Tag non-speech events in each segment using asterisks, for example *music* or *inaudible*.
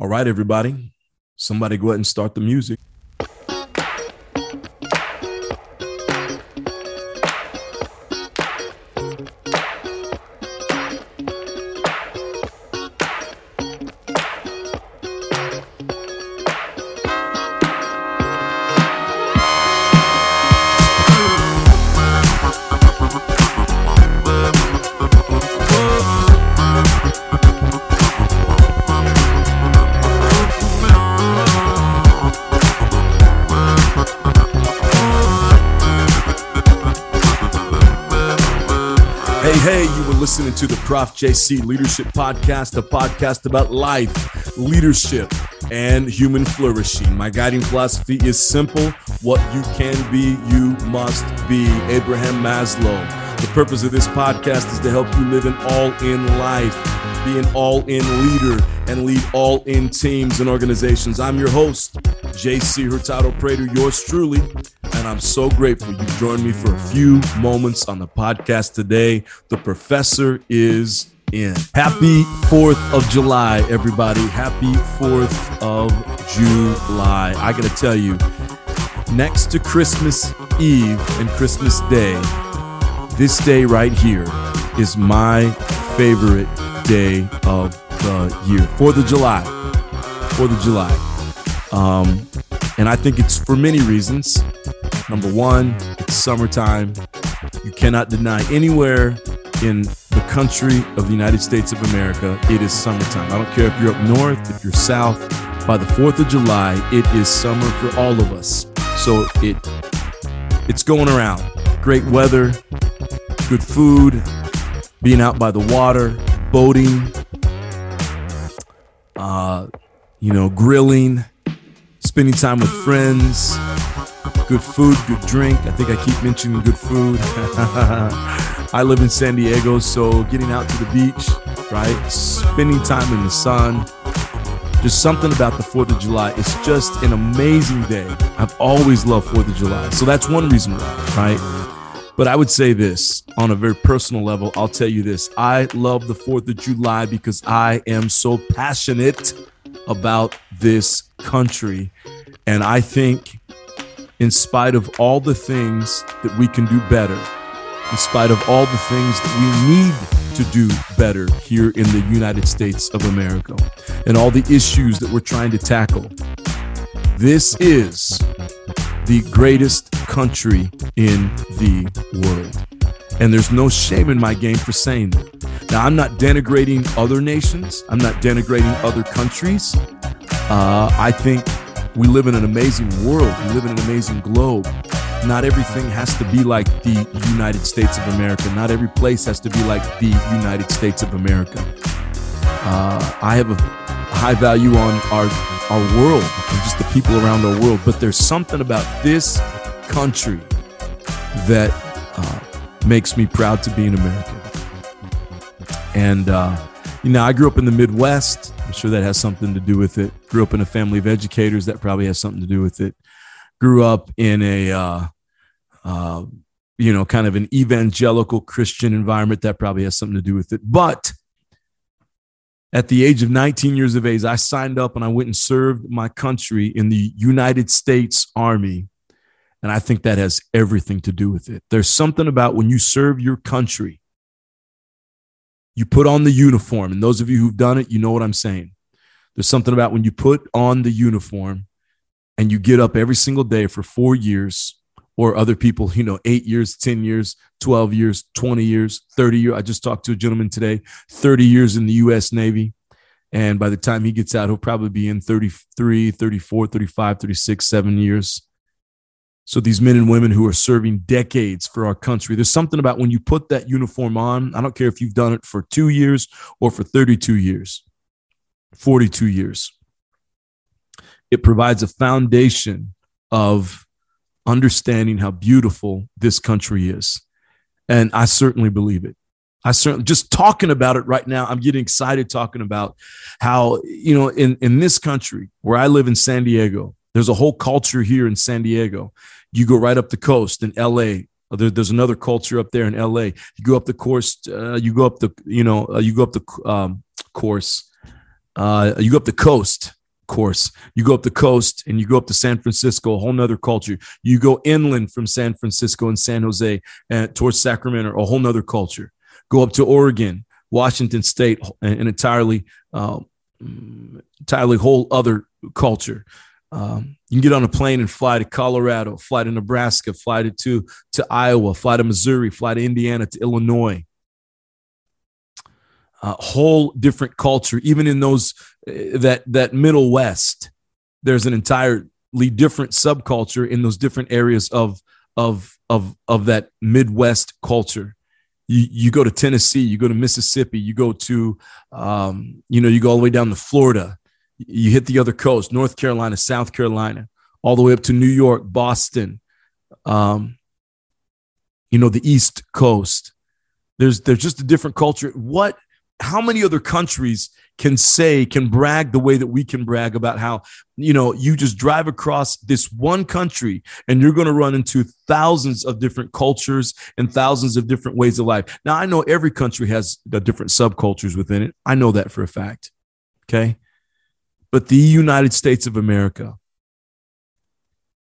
All right, everybody. Somebody go ahead and start the music. Prof JC Leadership Podcast, a podcast about life, leadership, and human flourishing. My guiding philosophy is simple what you can be, you must be. Abraham Maslow. The purpose of this podcast is to help you live an all in life, be an all in leader, and lead all in teams and organizations. I'm your host, JC Hurtado Prater, yours truly. And I'm so grateful you joined me for a few moments on the podcast today. The professor is in. Happy 4th of July, everybody. Happy 4th of July. I got to tell you, next to Christmas Eve and Christmas Day, this day right here is my favorite day of the year. 4th of July. 4th of July. Um, and I think it's for many reasons. Number one, it's summertime. You cannot deny anywhere in the country of the United States of America, it is summertime. I don't care if you're up north, if you're south. By the 4th of July, it is summer for all of us. So it it's going around. Great weather, good food, being out by the water, boating, uh, you know, grilling, spending time with friends, good food, good drink. I think I keep mentioning good food. *laughs* I live in San Diego, so getting out to the beach, right? Spending time in the sun. Just something about the 4th of July. It's just an amazing day. I've always loved 4th of July. So that's one reason why, right? But I would say this on a very personal level. I'll tell you this I love the 4th of July because I am so passionate about this country. And I think, in spite of all the things that we can do better, in spite of all the things that we need to do better here in the United States of America, and all the issues that we're trying to tackle, this is the greatest country in the world. And there's no shame in my game for saying that. Now, I'm not denigrating other nations, I'm not denigrating other countries. Uh, I think we live in an amazing world, we live in an amazing globe. Not everything has to be like the United States of America. Not every place has to be like the United States of America. Uh, I have a high value on our our world and just the people around our world, but there's something about this country that uh, makes me proud to be an American. And, uh, you know, I grew up in the Midwest. I'm sure that has something to do with it. Grew up in a family of educators. That probably has something to do with it. Grew up in a, uh, uh, you know, kind of an evangelical Christian environment. That probably has something to do with it. But at the age of 19 years of age, I signed up and I went and served my country in the United States Army. And I think that has everything to do with it. There's something about when you serve your country, you put on the uniform. And those of you who've done it, you know what I'm saying. There's something about when you put on the uniform and you get up every single day for four years, or other people, you know, eight years, 10 years, 12 years, 20 years, 30 years. I just talked to a gentleman today, 30 years in the US Navy. And by the time he gets out, he'll probably be in 33, 34, 35, 36, seven years. So these men and women who are serving decades for our country, there's something about when you put that uniform on. I don't care if you've done it for two years or for 32 years, 42 years. It provides a foundation of understanding how beautiful this country is. And I certainly believe it. I certainly just talking about it right now. I'm getting excited talking about how, you know, in, in this country where I live in San Diego, there's a whole culture here in San Diego. You go right up the coast in LA. There, there's another culture up there in LA. You go up the course, uh, you go up the, you know, uh, you go up the um, course, Uh, you go up the coast, course. You go up the coast and you go up to San Francisco, a whole nother culture. You go inland from San Francisco and San Jose uh, towards Sacramento, a whole nother culture. Go up to Oregon, Washington State, an entirely, uh, entirely whole other culture. Um, you can get on a plane and fly to Colorado, fly to Nebraska, fly to, to, to Iowa, fly to Missouri, fly to Indiana, to Illinois. A whole different culture, even in those uh, that that Middle West. There's an entirely different subculture in those different areas of of of of that Midwest culture. You, you go to Tennessee, you go to Mississippi, you go to um, you know you go all the way down to Florida you hit the other coast, North Carolina, South Carolina, all the way up to New York, Boston, um, you know, the East Coast. There's there's just a different culture. What? How many other countries can say can brag the way that we can brag about how you know you just drive across this one country and you're going to run into thousands of different cultures and thousands of different ways of life. Now I know every country has the different subcultures within it. I know that for a fact. Okay but the United States of America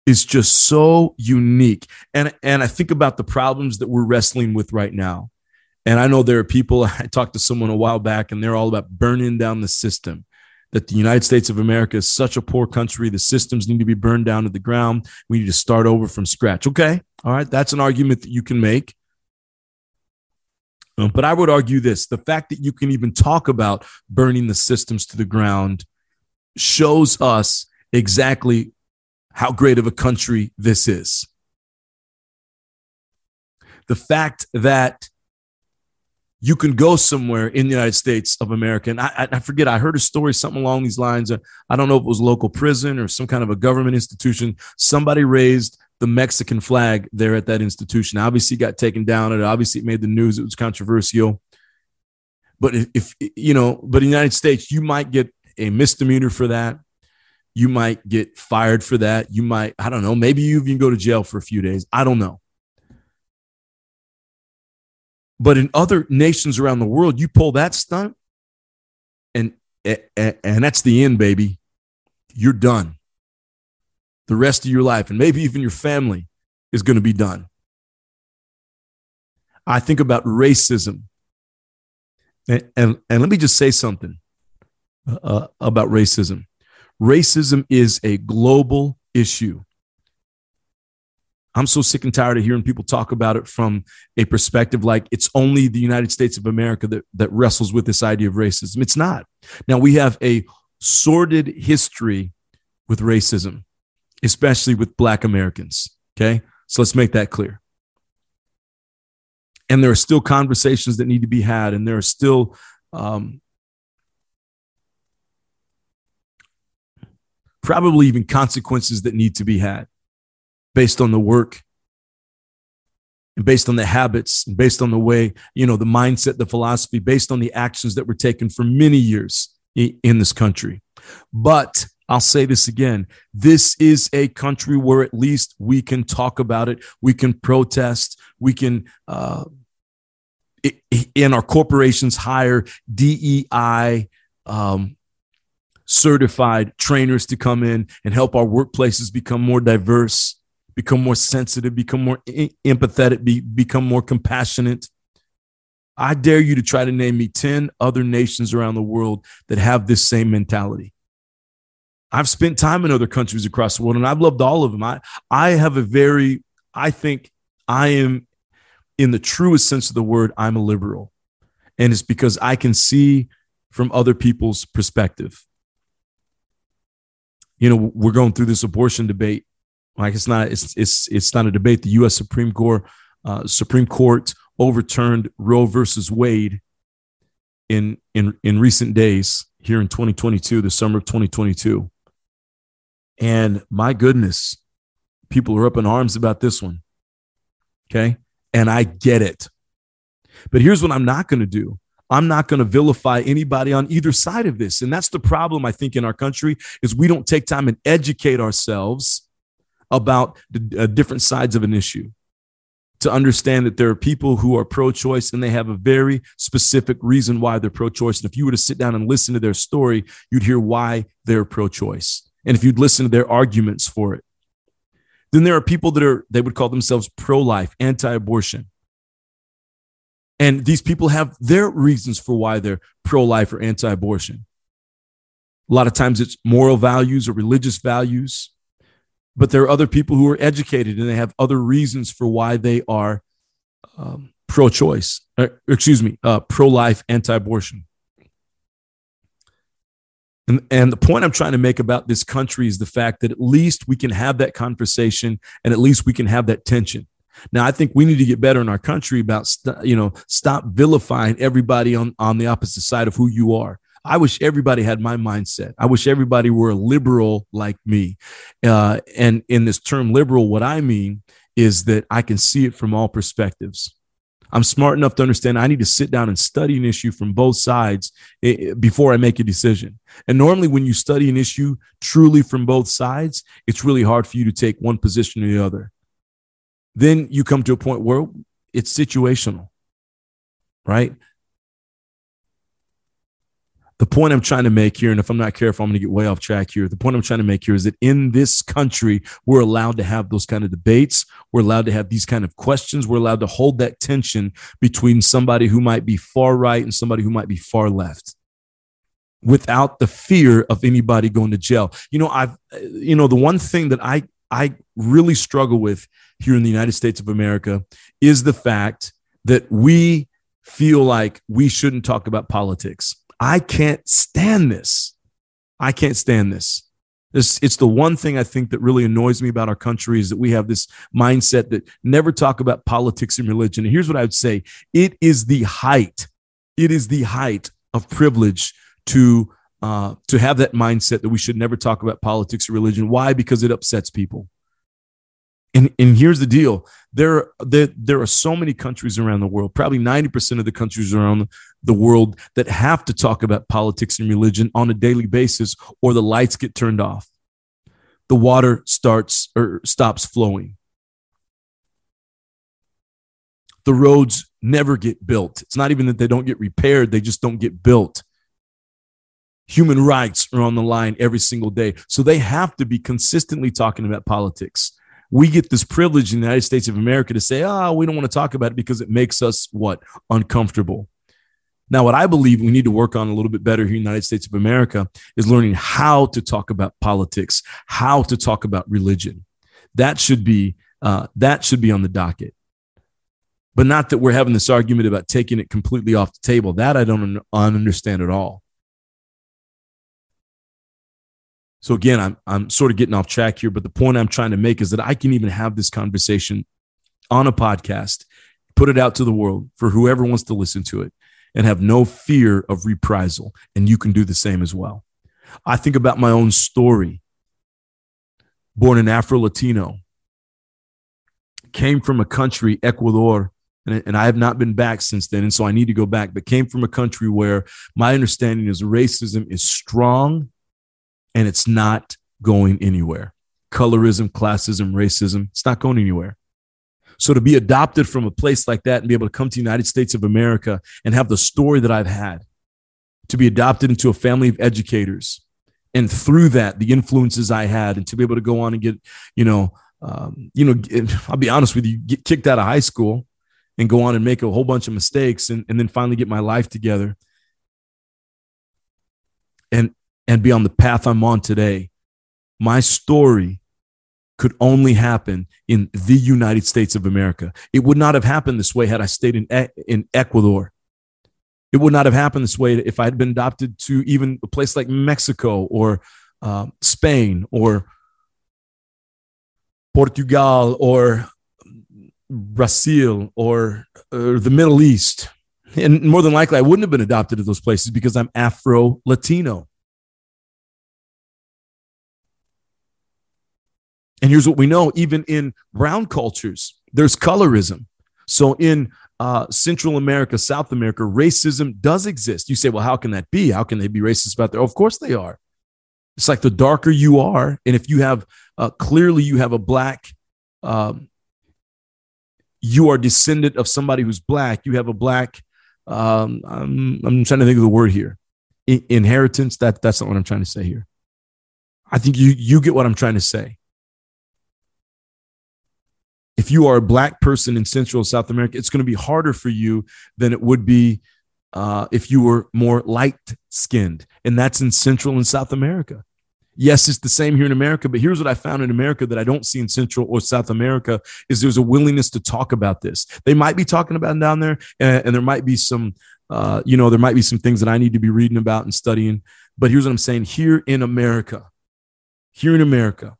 is just so unique. And, and I think about the problems that we're wrestling with right now. And I know there are people, *laughs* I talked to someone a while back, and they're all about burning down the system. That the United States of America is such a poor country. The systems need to be burned down to the ground. We need to start over from scratch. Okay. All right. That's an argument that you can make. Um, but I would argue this the fact that you can even talk about burning the systems to the ground shows us exactly how great of a country this is. The fact that you can go somewhere in the United States of America. And I, I, forget, I heard a story, something along these lines. I don't know if it was local prison or some kind of a government institution. Somebody raised the Mexican flag there at that institution. Obviously, got taken down. It obviously made the news. It was controversial. But if, if you know, but in the United States, you might get a misdemeanor for that. You might get fired for that. You might, I don't know, maybe you even go to jail for a few days. I don't know. But in other nations around the world, you pull that stunt and and that's the end, baby. You're done. The rest of your life and maybe even your family is going to be done. I think about racism. And, and, and let me just say something uh, about racism. Racism is a global issue. I'm so sick and tired of hearing people talk about it from a perspective like it's only the United States of America that, that wrestles with this idea of racism. It's not. Now, we have a sordid history with racism, especially with Black Americans. Okay. So let's make that clear. And there are still conversations that need to be had, and there are still um, probably even consequences that need to be had based on the work and based on the habits and based on the way, you know, the mindset, the philosophy, based on the actions that were taken for many years in this country. But I'll say this again. This is a country where at least we can talk about it. We can protest. We can, uh, in our corporations, hire DEI um, certified trainers to come in and help our workplaces become more diverse, become more sensitive, become more empathetic, be, become more compassionate. I dare you to try to name me 10 other nations around the world that have this same mentality. I've spent time in other countries across the world and I've loved all of them. I, I have a very, I think I am, in the truest sense of the word, I'm a liberal. And it's because I can see from other people's perspective you know, we're going through this abortion debate. Like it's not, it's it's it's not a debate. The U.S. Supreme Court uh, Supreme Court overturned Roe versus Wade in in in recent days here in 2022, the summer of 2022. And my goodness, people are up in arms about this one. Okay. And I get it. But here's what I'm not going to do I'm not going to vilify anybody on either side of this. And that's the problem I think in our country is we don't take time and educate ourselves about the uh, different sides of an issue. to understand that there are people who are pro choice and they have a very specific reason why they're pro choice. And if you were to sit down and listen to their story, you'd hear why they're pro choice. And if you'd listen to their arguments for it, then there are people that are, they would call themselves pro life, anti abortion. And these people have their reasons for why they're pro life or anti abortion. A lot of times it's moral values or religious values. But there are other people who are educated and they have other reasons for why they are um, pro choice, uh, excuse me, uh, pro life, anti abortion. And, and the point I'm trying to make about this country is the fact that at least we can have that conversation and at least we can have that tension. Now, I think we need to get better in our country about, st- you know, stop vilifying everybody on, on the opposite side of who you are. I wish everybody had my mindset. I wish everybody were a liberal like me. Uh, and in this term liberal, what I mean is that I can see it from all perspectives. I'm smart enough to understand I need to sit down and study an issue from both sides eh, eh, before I make a decision. And normally, when you study an issue truly from both sides, it's really hard for you to take one position or the other. Then you come to a point where it's situational, right? The point I'm trying to make here, and if I'm not careful, I'm going to get way off track here. The point I'm trying to make here is that in this country, we're allowed to have those kind of debates. We're allowed to have these kind of questions. We're allowed to hold that tension between somebody who might be far right and somebody who might be far left without the fear of anybody going to jail. You know, I've, you know, the one thing that I, I really struggle with here in the United States of America is the fact that we feel like we shouldn't talk about politics. I can't stand this. I can't stand this. It's, it's the one thing I think that really annoys me about our country is that we have this mindset that never talk about politics and religion. And here's what I would say it is the height, it is the height of privilege to, uh, to have that mindset that we should never talk about politics or religion. Why? Because it upsets people. And, and here's the deal there, there, there are so many countries around the world, probably 90% of the countries around the world that have to talk about politics and religion on a daily basis, or the lights get turned off. The water starts or stops flowing. The roads never get built. It's not even that they don't get repaired, they just don't get built. Human rights are on the line every single day. So they have to be consistently talking about politics we get this privilege in the United States of America to say, ah, oh, we don't want to talk about it because it makes us what? Uncomfortable. Now, what I believe we need to work on a little bit better here in the United States of America is learning how to talk about politics, how to talk about religion. That should be uh, that should be on the docket. But not that we're having this argument about taking it completely off the table. That I don't understand at all. So again, I'm I'm sort of getting off track here, but the point I'm trying to make is that I can even have this conversation on a podcast, put it out to the world for whoever wants to listen to it and have no fear of reprisal. And you can do the same as well. I think about my own story. Born an Afro Latino, came from a country, Ecuador, and, and I have not been back since then. And so I need to go back, but came from a country where my understanding is racism is strong and it's not going anywhere. Colorism, classism, racism, it's not going anywhere. So to be adopted from a place like that and be able to come to the United States of America and have the story that I've had, to be adopted into a family of educators, and through that, the influences I had, and to be able to go on and get, you know, um, you know, I'll be honest with you, get kicked out of high school and go on and make a whole bunch of mistakes and, and then finally get my life together. And and be on the path I'm on today. My story could only happen in the United States of America. It would not have happened this way had I stayed in, in Ecuador. It would not have happened this way if I had been adopted to even a place like Mexico or uh, Spain or Portugal or Brazil or, or the Middle East. And more than likely, I wouldn't have been adopted to those places because I'm Afro Latino. And here's what we know even in brown cultures, there's colorism. So in uh, Central America, South America, racism does exist. You say, well, how can that be? How can they be racist about that? Of course they are. It's like the darker you are, and if you have uh, clearly you have a black um, you are descendant of somebody who's black, you have a black, um, I'm, I'm trying to think of the word here, I- inheritance. That that's not what I'm trying to say here. I think you you get what I'm trying to say. If you are a black person in Central South America, it's going to be harder for you than it would be uh, if you were more light skinned, and that's in Central and South America. Yes, it's the same here in America, but here's what I found in America that I don't see in Central or South America is there's a willingness to talk about this. They might be talking about down there, and, and there might be some, uh, you know, there might be some things that I need to be reading about and studying. But here's what I'm saying: here in America, here in America,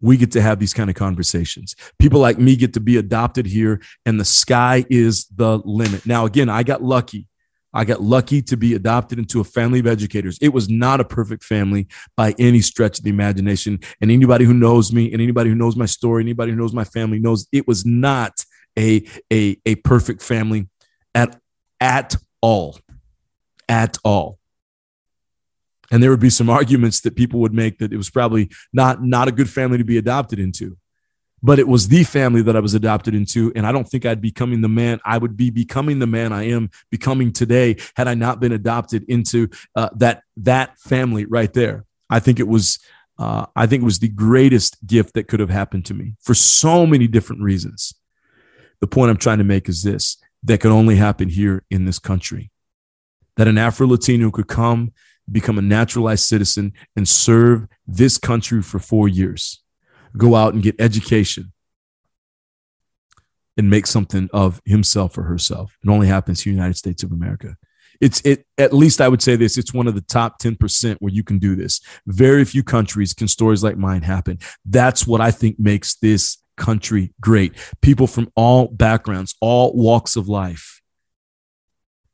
we get to have these kind of conversations. People like me get to be adopted here, and the sky is the limit. Now, again, I got lucky. I got lucky to be adopted into a family of educators. It was not a perfect family by any stretch of the imagination. And anybody who knows me and anybody who knows my story, anybody who knows my family knows it was not a, a, a perfect family at, at all. At all. And there would be some arguments that people would make that it was probably not, not a good family to be adopted into but it was the family that I was adopted into. And I don't think I'd becoming the man I would be becoming the man I am becoming today had I not been adopted into uh, that that family right there. I think it was uh, I think it was the greatest gift that could have happened to me for so many different reasons. The point I'm trying to make is this: that could only happen here in this country. That an Afro Latino could come, become a naturalized citizen, and serve this country for four years go out and get education and make something of himself or herself. It only happens in the United States of America. It's it at least I would say this, it's one of the top 10% where you can do this. Very few countries can stories like mine happen. That's what I think makes this country great. People from all backgrounds, all walks of life.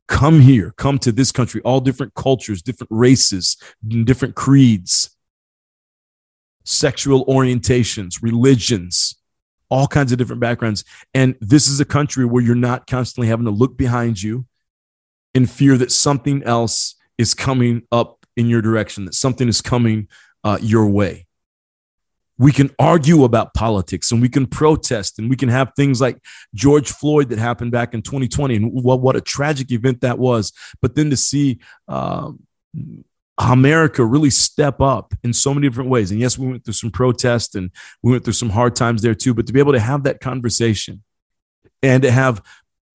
Come here, come to this country, all different cultures, different races, different creeds sexual orientations, religions, all kinds of different backgrounds. And this is a country where you're not constantly having to look behind you in fear that something else is coming up in your direction, that something is coming uh, your way. We can argue about politics and we can protest and we can have things like George Floyd that happened back in 2020 and what, what a tragic event that was. But then to see uh, America really step up in so many different ways. And yes, we went through some protests and we went through some hard times there too, but to be able to have that conversation and to have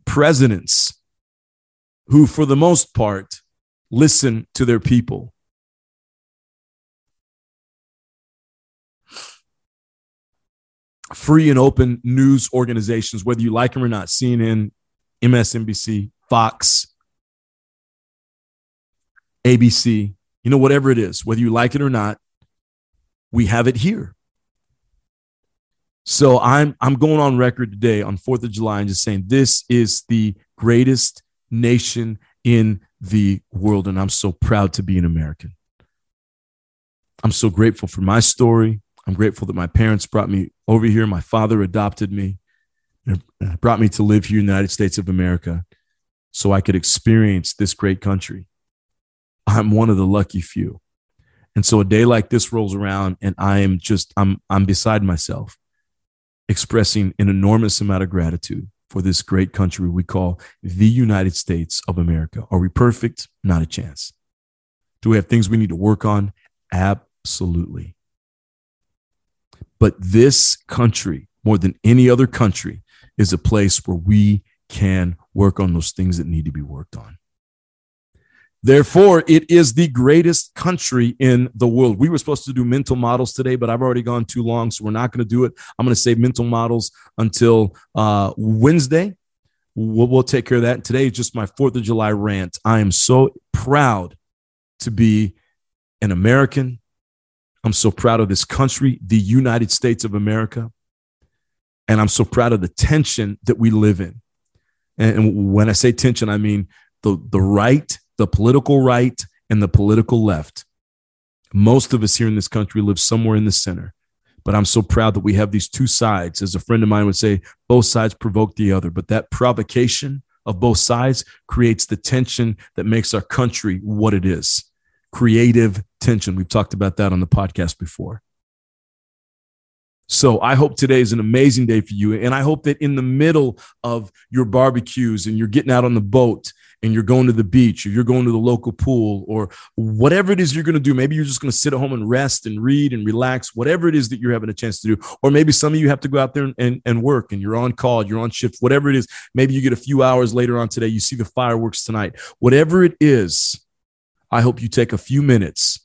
presidents who, for the most part, listen to their people. Free and open news organizations, whether you like them or not, CNN, MSNBC, Fox, ABC, you know, whatever it is, whether you like it or not, we have it here. So I'm I'm going on record today on 4th of July and just saying this is the greatest nation in the world. And I'm so proud to be an American. I'm so grateful for my story. I'm grateful that my parents brought me over here. My father adopted me, and uh, brought me to live here in the United States of America so I could experience this great country. I'm one of the lucky few. And so a day like this rolls around and I am just I'm I'm beside myself expressing an enormous amount of gratitude for this great country we call the United States of America. Are we perfect? Not a chance. Do we have things we need to work on? Absolutely. But this country, more than any other country, is a place where we can work on those things that need to be worked on. Therefore, it is the greatest country in the world. We were supposed to do mental models today, but I've already gone too long, so we're not going to do it. I'm going to save mental models until uh, Wednesday. We'll, we'll take care of that. Today is just my 4th of July rant. I am so proud to be an American. I'm so proud of this country, the United States of America. And I'm so proud of the tension that we live in. And when I say tension, I mean the, the right the political right and the political left. Most of us here in this country live somewhere in the center. But I'm so proud that we have these two sides. As a friend of mine would say, both sides provoke the other. But that provocation of both sides creates the tension that makes our country what it is creative tension. We've talked about that on the podcast before. So I hope today is an amazing day for you. And I hope that in the middle of your barbecues and you're getting out on the boat and you're going to the beach or you're going to the local pool or whatever it is you're going to do, maybe you're just going to sit at home and rest and read and relax, whatever it is that you're having a chance to do. Or maybe some of you have to go out there and, and work and you're on call, you're on shift, whatever it is. Maybe you get a few hours later on today, you see the fireworks tonight. Whatever it is, I hope you take a few minutes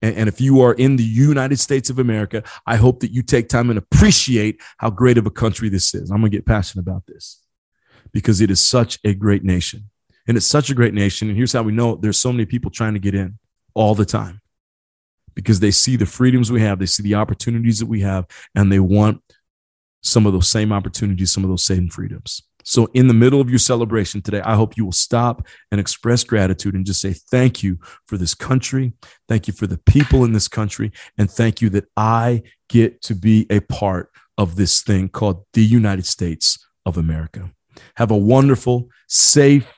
and, if you are in the United States of America, I hope that you take time and appreciate how great of a country this is. I'm going to get passionate about this because it is such a great nation. And it's such a great nation. And here's how we know there's so many people trying to get in all the time because they see the freedoms we have, they see the opportunities that we have, and they want some of those same opportunities, some of those same freedoms. So, in the middle of your celebration today, I hope you will stop and express gratitude and just say, Thank you for this country. Thank you for the people in this country. And thank you that I get to be a part of this thing called the United States of America. Have a wonderful, safe,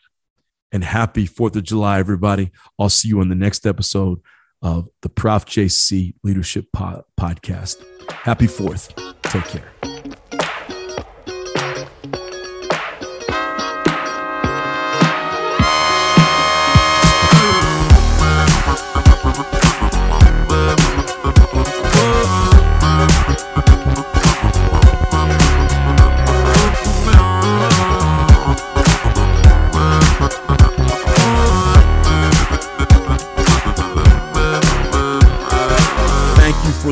and happy 4th of July, everybody. I'll see you on the next episode of the Prof. JC Leadership Podcast. Happy 4th. Take care.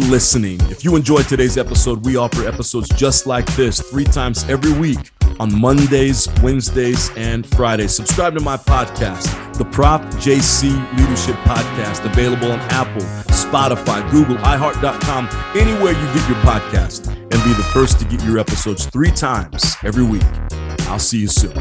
Listening. If you enjoyed today's episode, we offer episodes just like this three times every week on Mondays, Wednesdays, and Fridays. Subscribe to my podcast, the Prof JC Leadership Podcast, available on Apple, Spotify, Google, iHeart.com, anywhere you get your podcast, and be the first to get your episodes three times every week. I'll see you soon.